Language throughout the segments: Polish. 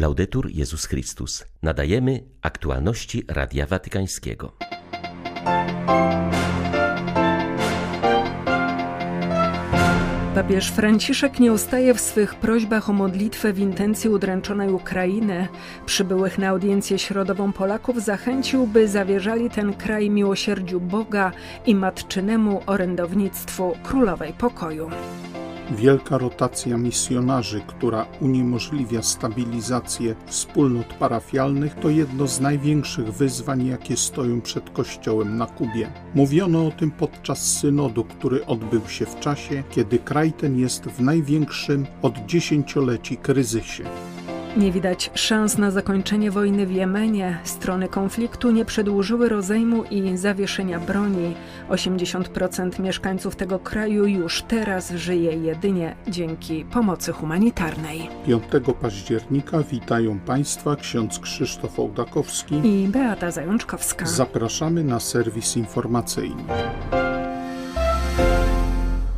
Laudetur Jezus Chrystus. Nadajemy aktualności Radia Watykańskiego. Papież Franciszek nie ustaje w swych prośbach o modlitwę w intencji udręczonej Ukrainy. Przybyłych na audiencję środową Polaków zachęcił, by zawierzali ten kraj miłosierdziu Boga i matczynemu orędownictwu Królowej Pokoju. Wielka rotacja misjonarzy, która uniemożliwia stabilizację wspólnot parafialnych, to jedno z największych wyzwań, jakie stoją przed Kościołem na Kubie. Mówiono o tym podczas synodu, który odbył się w czasie, kiedy kraj ten jest w największym od dziesięcioleci kryzysie. Nie widać szans na zakończenie wojny w Jemenie. Strony konfliktu nie przedłużyły rozejmu i zawieszenia broni. 80% mieszkańców tego kraju już teraz żyje jedynie dzięki pomocy humanitarnej. 5 października witają Państwa ksiądz Krzysztof Ołdakowski i Beata Zajączkowska. Zapraszamy na serwis informacyjny.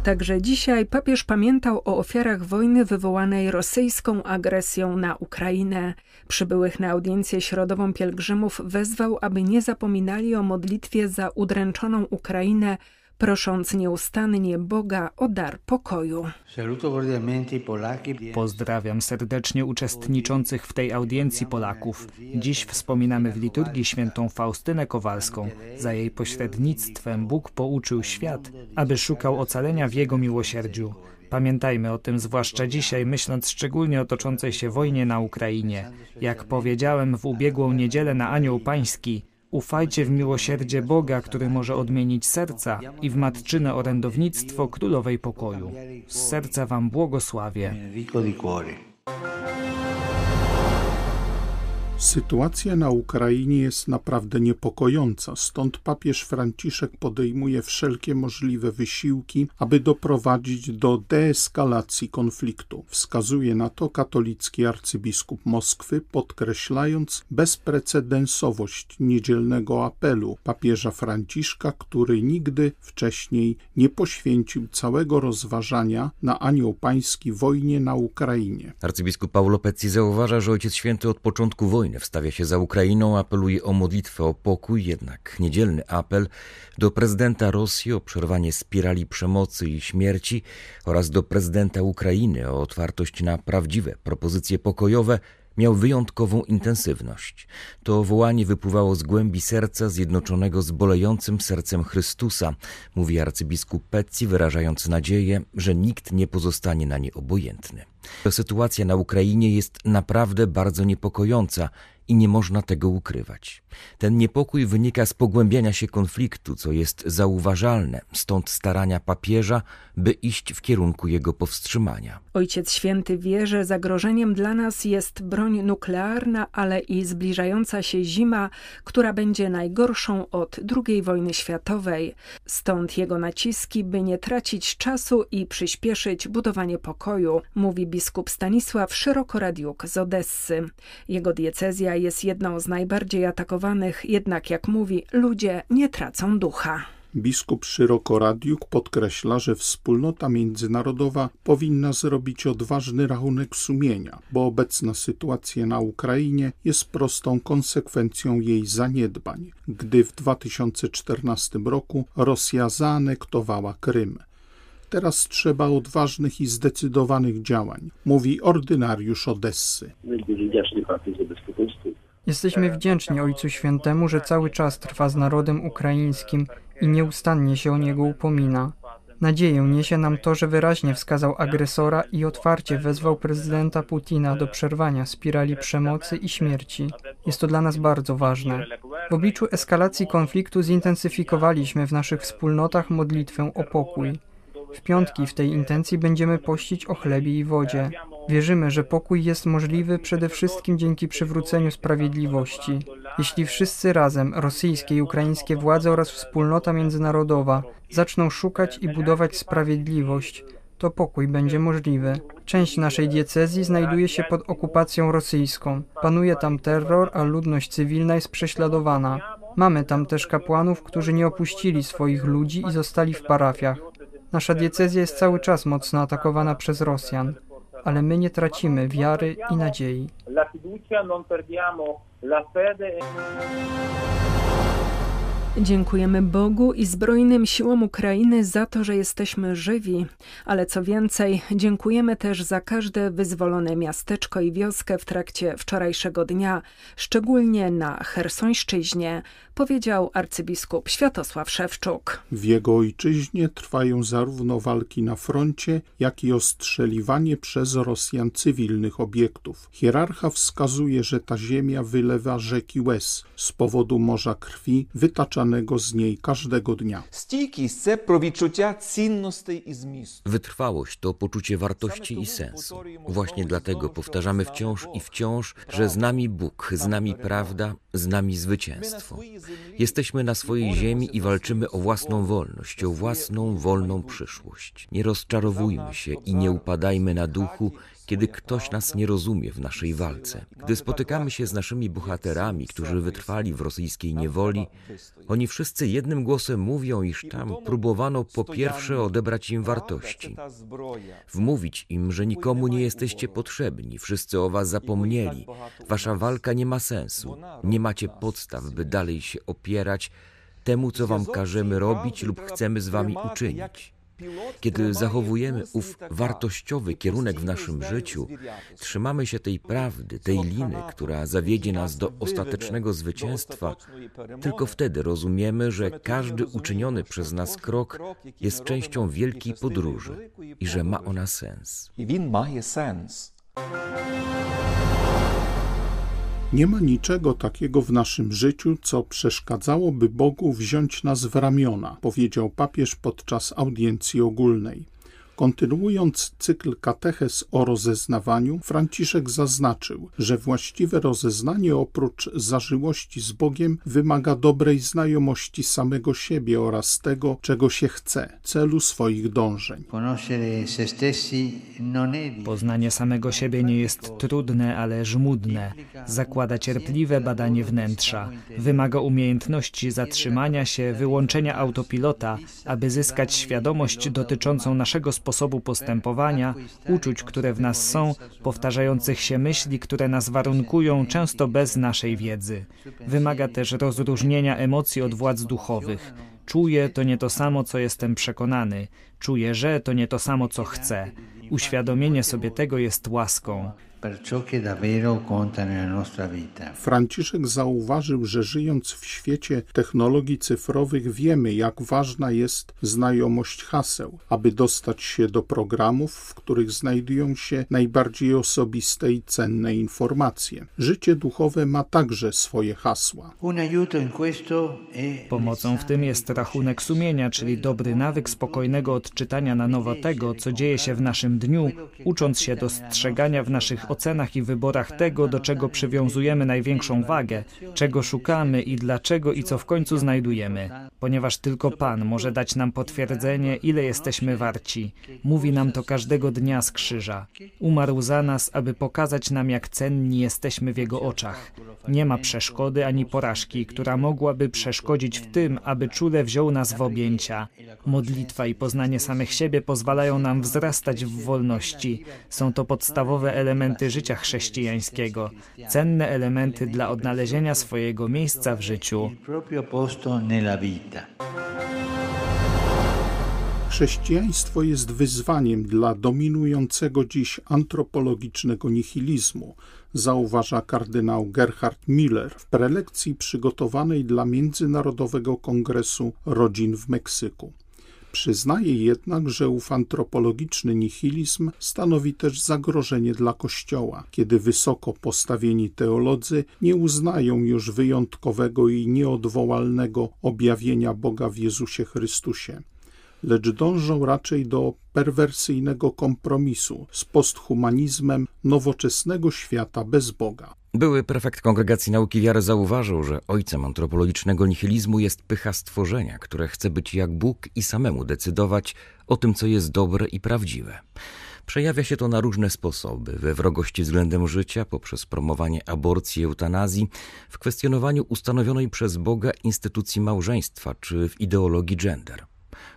Także dzisiaj papież pamiętał o ofiarach wojny wywołanej rosyjską agresją na Ukrainę. Przybyłych na audiencję środową pielgrzymów wezwał, aby nie zapominali o modlitwie za udręczoną Ukrainę prosząc nieustannie Boga o dar pokoju. Pozdrawiam serdecznie uczestniczących w tej audiencji Polaków. Dziś wspominamy w liturgii świętą Faustynę Kowalską. Za jej pośrednictwem Bóg pouczył świat, aby szukał ocalenia w Jego miłosierdziu. Pamiętajmy o tym zwłaszcza dzisiaj, myśląc szczególnie o toczącej się wojnie na Ukrainie. Jak powiedziałem w ubiegłą niedzielę na Anioł Pański, Ufajcie w miłosierdzie Boga, który może odmienić serca i w matczyne orędownictwo Królowej Pokoju. Z serca Wam błogosławię. Sytuacja na Ukrainie jest naprawdę niepokojąca, stąd papież Franciszek podejmuje wszelkie możliwe wysiłki, aby doprowadzić do deeskalacji konfliktu. Wskazuje na to katolicki arcybiskup Moskwy, podkreślając bezprecedensowość niedzielnego apelu papieża Franciszka, który nigdy wcześniej nie poświęcił całego rozważania na anioł pański wojnie na Ukrainie. Arcybiskup Paulo Pezzi zauważa, że Ojciec Święty od początku wojny wojny wstawia się za Ukrainą, apeluje o modlitwę o pokój, jednak niedzielny apel do prezydenta Rosji o przerwanie spirali przemocy i śmierci oraz do prezydenta Ukrainy o otwartość na prawdziwe propozycje pokojowe miał wyjątkową intensywność. To wołanie wypływało z głębi serca zjednoczonego z bolejącym sercem Chrystusa, mówi arcybiskup Pecci, wyrażając nadzieję, że nikt nie pozostanie na nie obojętny. Sytuacja na Ukrainie jest naprawdę bardzo niepokojąca i nie można tego ukrywać. Ten niepokój wynika z pogłębiania się konfliktu, co jest zauważalne, stąd starania papieża, by iść w kierunku jego powstrzymania. Ojciec Święty wie, że zagrożeniem dla nas jest broń nuklearna, ale i zbliżająca się zima, która będzie najgorszą od II wojny światowej. Stąd jego naciski, by nie tracić czasu i przyspieszyć budowanie pokoju, mówi biskup Stanisław Szerokoradiuk z Odessy. Jego diecezja jest jedną z najbardziej atakowanych, jednak jak mówi, ludzie nie tracą ducha. Biskup Radiuk podkreśla, że wspólnota międzynarodowa powinna zrobić odważny rachunek sumienia, bo obecna sytuacja na Ukrainie jest prostą konsekwencją jej zaniedbań, gdy w 2014 roku Rosja zaanektowała Krym. Teraz trzeba odważnych i zdecydowanych działań, mówi ordynariusz Odessy. Jesteśmy wdzięczni Ojcu Świętemu, że cały czas trwa z narodem ukraińskim i nieustannie się o niego upomina. Nadzieję niesie nam to, że wyraźnie wskazał agresora i otwarcie wezwał prezydenta Putina do przerwania spirali przemocy i śmierci. Jest to dla nas bardzo ważne. W obliczu eskalacji konfliktu zintensyfikowaliśmy w naszych wspólnotach modlitwę o pokój. W piątki w tej intencji będziemy pościć o chlebie i wodzie. Wierzymy, że pokój jest możliwy przede wszystkim dzięki przywróceniu sprawiedliwości. Jeśli wszyscy razem, rosyjskie i ukraińskie władze oraz wspólnota międzynarodowa, zaczną szukać i budować sprawiedliwość, to pokój będzie możliwy. Część naszej diecezji znajduje się pod okupacją rosyjską. Panuje tam terror, a ludność cywilna jest prześladowana. Mamy tam też kapłanów, którzy nie opuścili swoich ludzi i zostali w parafiach. Nasza diecezja jest cały czas mocno atakowana przez Rosjan. Ale my nie tracimy wiary i nadziei. Dziękujemy Bogu i zbrojnym siłom Ukrainy za to, że jesteśmy żywi, ale co więcej, dziękujemy też za każde wyzwolone miasteczko i wioskę w trakcie wczorajszego dnia, szczególnie na Chersońszczyźnie, powiedział arcybiskup Światosław Szewczuk. W jego ojczyźnie trwają zarówno walki na froncie, jak i ostrzeliwanie przez Rosjan cywilnych obiektów. Hierarcha wskazuje, że ta ziemia wylewa rzeki łez z powodu morza krwi wytaczanego z niej każdego dnia. Wytrwałość to poczucie wartości i sensu. Właśnie dlatego powtarzamy wciąż i wciąż, że z nami Bóg, z nami prawda, z nami zwycięstwo. Jesteśmy na swojej ziemi i walczymy o własną wolność, o własną wolną przyszłość. Nie rozczarowujmy się i nie upadajmy na duchu, kiedy ktoś nas nie rozumie w naszej walce. Gdy spotykamy się z naszymi bohaterami, którzy wytrwali w rosyjskiej niewoli, oni wszyscy jednym głosem mówią, iż tam próbowano po pierwsze odebrać im wartości, wmówić im, że nikomu nie jesteście potrzebni, wszyscy o was zapomnieli, wasza walka nie ma sensu, nie macie podstaw, by dalej się opierać temu, co wam każemy robić lub chcemy z wami uczynić. Kiedy zachowujemy ów wartościowy kierunek w naszym życiu, trzymamy się tej prawdy, tej liny, która zawiedzie nas do ostatecznego zwycięstwa, tylko wtedy rozumiemy, że każdy uczyniony przez nas krok jest częścią wielkiej podróży i że ma ona sens. I win ma sens. Nie ma niczego takiego w naszym życiu, co przeszkadzałoby Bogu wziąć nas w ramiona, powiedział papież podczas audiencji ogólnej. Kontynuując cykl katechez o rozeznawaniu, Franciszek zaznaczył, że właściwe rozeznanie oprócz zażyłości z Bogiem wymaga dobrej znajomości samego siebie oraz tego, czego się chce, celu swoich dążeń. Poznanie samego siebie nie jest trudne, ale żmudne. Zakłada cierpliwe badanie wnętrza. Wymaga umiejętności zatrzymania się, wyłączenia autopilota, aby zyskać świadomość dotyczącą naszego sposobu postępowania, uczuć, które w nas są, powtarzających się myśli, które nas warunkują, często bez naszej wiedzy. Wymaga też rozróżnienia emocji od władz duchowych. Czuję to nie to samo, co jestem przekonany. Czuję, że to nie to samo, co chcę. Uświadomienie sobie tego jest łaską. Franciszek zauważył, że żyjąc w świecie technologii cyfrowych wiemy, jak ważna jest znajomość haseł, aby dostać się do programów, w których znajdują się najbardziej osobiste i cenne informacje. Życie duchowe ma także swoje hasła. Pomocą w tym jest rachunek sumienia, czyli dobry nawyk spokojnego odczytania na nowo tego, co dzieje się w naszym dniu, ucząc się dostrzegania w naszych ocenach i wyborach tego, do czego przywiązujemy największą wagę, czego szukamy i dlaczego i co w końcu znajdujemy. Ponieważ tylko Pan może dać nam potwierdzenie, ile jesteśmy warci. Mówi nam to każdego dnia z krzyża. Umarł za nas, aby pokazać nam, jak cenni jesteśmy w Jego oczach. Nie ma przeszkody ani porażki, która mogłaby przeszkodzić w tym, aby czule wziął nas w objęcia. Modlitwa i poznanie samych siebie pozwalają nam wzrastać w wolności. Są to podstawowe elementy życia chrześcijańskiego, cenne elementy dla odnalezienia swojego miejsca w życiu. Chrześcijaństwo jest wyzwaniem dla dominującego dziś antropologicznego nihilizmu, zauważa kardynał Gerhard Miller w prelekcji przygotowanej dla Międzynarodowego Kongresu Rodzin w Meksyku. Przyznaje jednak, że ów antropologiczny nihilizm stanowi też zagrożenie dla Kościoła, kiedy wysoko postawieni teolodzy nie uznają już wyjątkowego i nieodwołalnego objawienia Boga w Jezusie Chrystusie lecz dążą raczej do perwersyjnego kompromisu z posthumanizmem nowoczesnego świata bez Boga. Były prefekt Kongregacji Nauki Wiary zauważył, że ojcem antropologicznego nihilizmu jest pycha stworzenia, które chce być jak Bóg i samemu decydować o tym, co jest dobre i prawdziwe. Przejawia się to na różne sposoby: we wrogości względem życia, poprzez promowanie aborcji i eutanazji, w kwestionowaniu ustanowionej przez Boga instytucji małżeństwa czy w ideologii gender.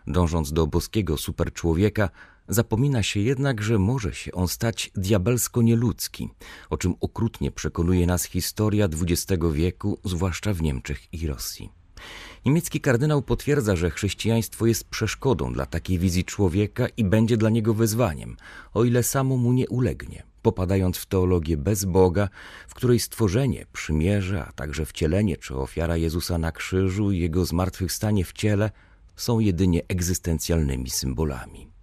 Dążąc do boskiego superczłowieka, Zapomina się jednak, że może się on stać diabelsko nieludzki, o czym okrutnie przekonuje nas historia XX wieku, zwłaszcza w Niemczech i Rosji. Niemiecki kardynał potwierdza, że chrześcijaństwo jest przeszkodą dla takiej wizji człowieka i będzie dla niego wyzwaniem, o ile samo mu nie ulegnie, popadając w teologię bez Boga, w której stworzenie, przymierze, a także wcielenie czy ofiara Jezusa na krzyżu i jego zmartwychwstanie w ciele są jedynie egzystencjalnymi symbolami.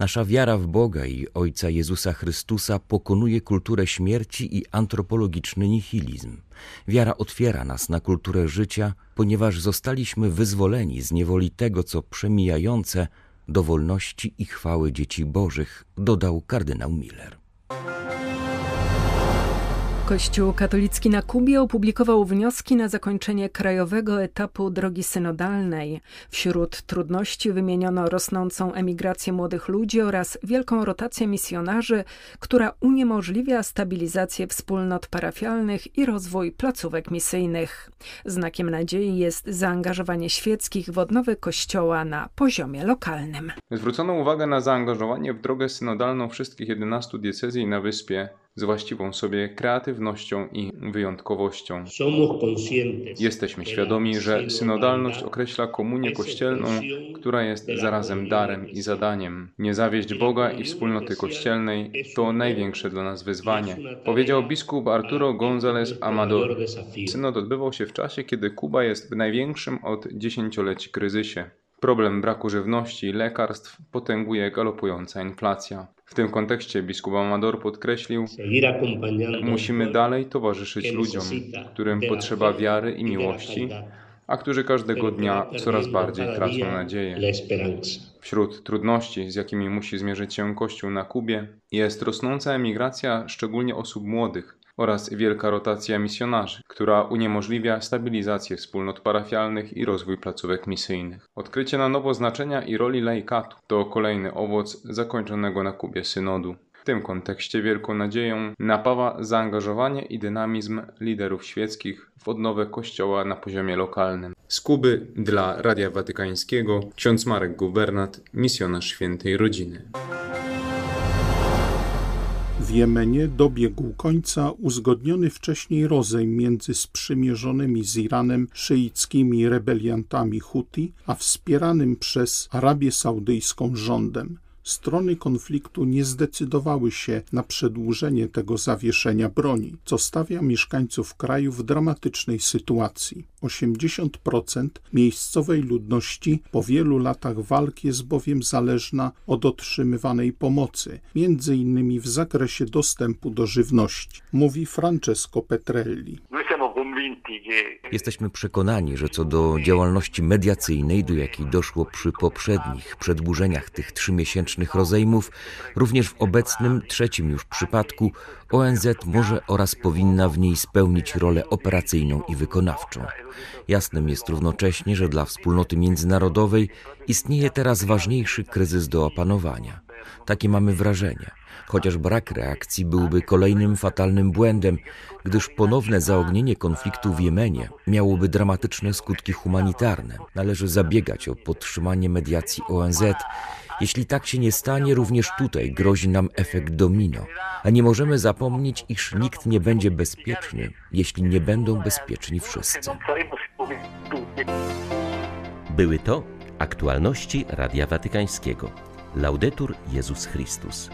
Nasza wiara w Boga i Ojca Jezusa Chrystusa pokonuje kulturę śmierci i antropologiczny nihilizm. Wiara otwiera nas na kulturę życia, ponieważ zostaliśmy wyzwoleni z niewoli tego, co przemijające, do wolności i chwały dzieci Bożych, dodał kardynał Miller. Kościół katolicki na Kubie opublikował wnioski na zakończenie krajowego etapu drogi synodalnej. Wśród trudności wymieniono rosnącą emigrację młodych ludzi oraz wielką rotację misjonarzy, która uniemożliwia stabilizację wspólnot parafialnych i rozwój placówek misyjnych. Znakiem nadziei jest zaangażowanie świeckich w odnowę kościoła na poziomie lokalnym. Zwrócono uwagę na zaangażowanie w drogę synodalną wszystkich 11 diecezji na wyspie z właściwą sobie kreatywnością i wyjątkowością. Jesteśmy świadomi, że synodalność określa komunię kościelną, która jest zarazem darem i zadaniem. Nie zawieść Boga i wspólnoty kościelnej to największe dla nas wyzwanie, powiedział biskup Arturo González Amador. Synod odbywał się w czasie, kiedy Kuba jest w największym od dziesięcioleci kryzysie. Problem braku żywności i lekarstw potęguje galopująca inflacja. W tym kontekście biskup Amador podkreślił, musimy dalej towarzyszyć ludziom, którym potrzeba wiary i miłości, a którzy każdego dnia coraz bardziej tracą nadzieję. Wśród trudności, z jakimi musi zmierzyć się Kościół na Kubie, jest rosnąca emigracja szczególnie osób młodych, oraz wielka rotacja misjonarzy, która uniemożliwia stabilizację wspólnot parafialnych i rozwój placówek misyjnych. Odkrycie na nowo znaczenia i roli laikatu to kolejny owoc zakończonego na Kubie synodu. W tym kontekście wielką nadzieją napawa zaangażowanie i dynamizm liderów świeckich w odnowę Kościoła na poziomie lokalnym. Z Kuby dla Radia Watykańskiego ksiądz Marek Gubernat, misjonarz Świętej Rodziny. W Jemenie dobiegł końca uzgodniony wcześniej rozejm między sprzymierzonymi z Iranem szyickimi rebeliantami Huti, a wspieranym przez Arabię Saudyjską rządem. Strony konfliktu nie zdecydowały się na przedłużenie tego zawieszenia broni, co stawia mieszkańców kraju w dramatycznej sytuacji. 80% miejscowej ludności po wielu latach walk jest bowiem zależna od otrzymywanej pomocy, między innymi w zakresie dostępu do żywności, mówi Francesco Petrelli. Jesteśmy przekonani, że co do działalności mediacyjnej, do jakiej doszło przy poprzednich przedłużeniach tych trzymiesięcznych rozejmów, również w obecnym, trzecim już przypadku, ONZ może oraz powinna w niej spełnić rolę operacyjną i wykonawczą. Jasnym jest równocześnie, że dla wspólnoty międzynarodowej istnieje teraz ważniejszy kryzys do opanowania. Takie mamy wrażenie chociaż brak reakcji byłby kolejnym fatalnym błędem, gdyż ponowne zaognienie konfliktu w Jemenie miałoby dramatyczne skutki humanitarne. Należy zabiegać o podtrzymanie mediacji ONZ. Jeśli tak się nie stanie, również tutaj grozi nam efekt domino, a nie możemy zapomnieć, iż nikt nie będzie bezpieczny, jeśli nie będą bezpieczni wszyscy. Były to aktualności Radia Watykańskiego. Laudetur Jezus Chrystus.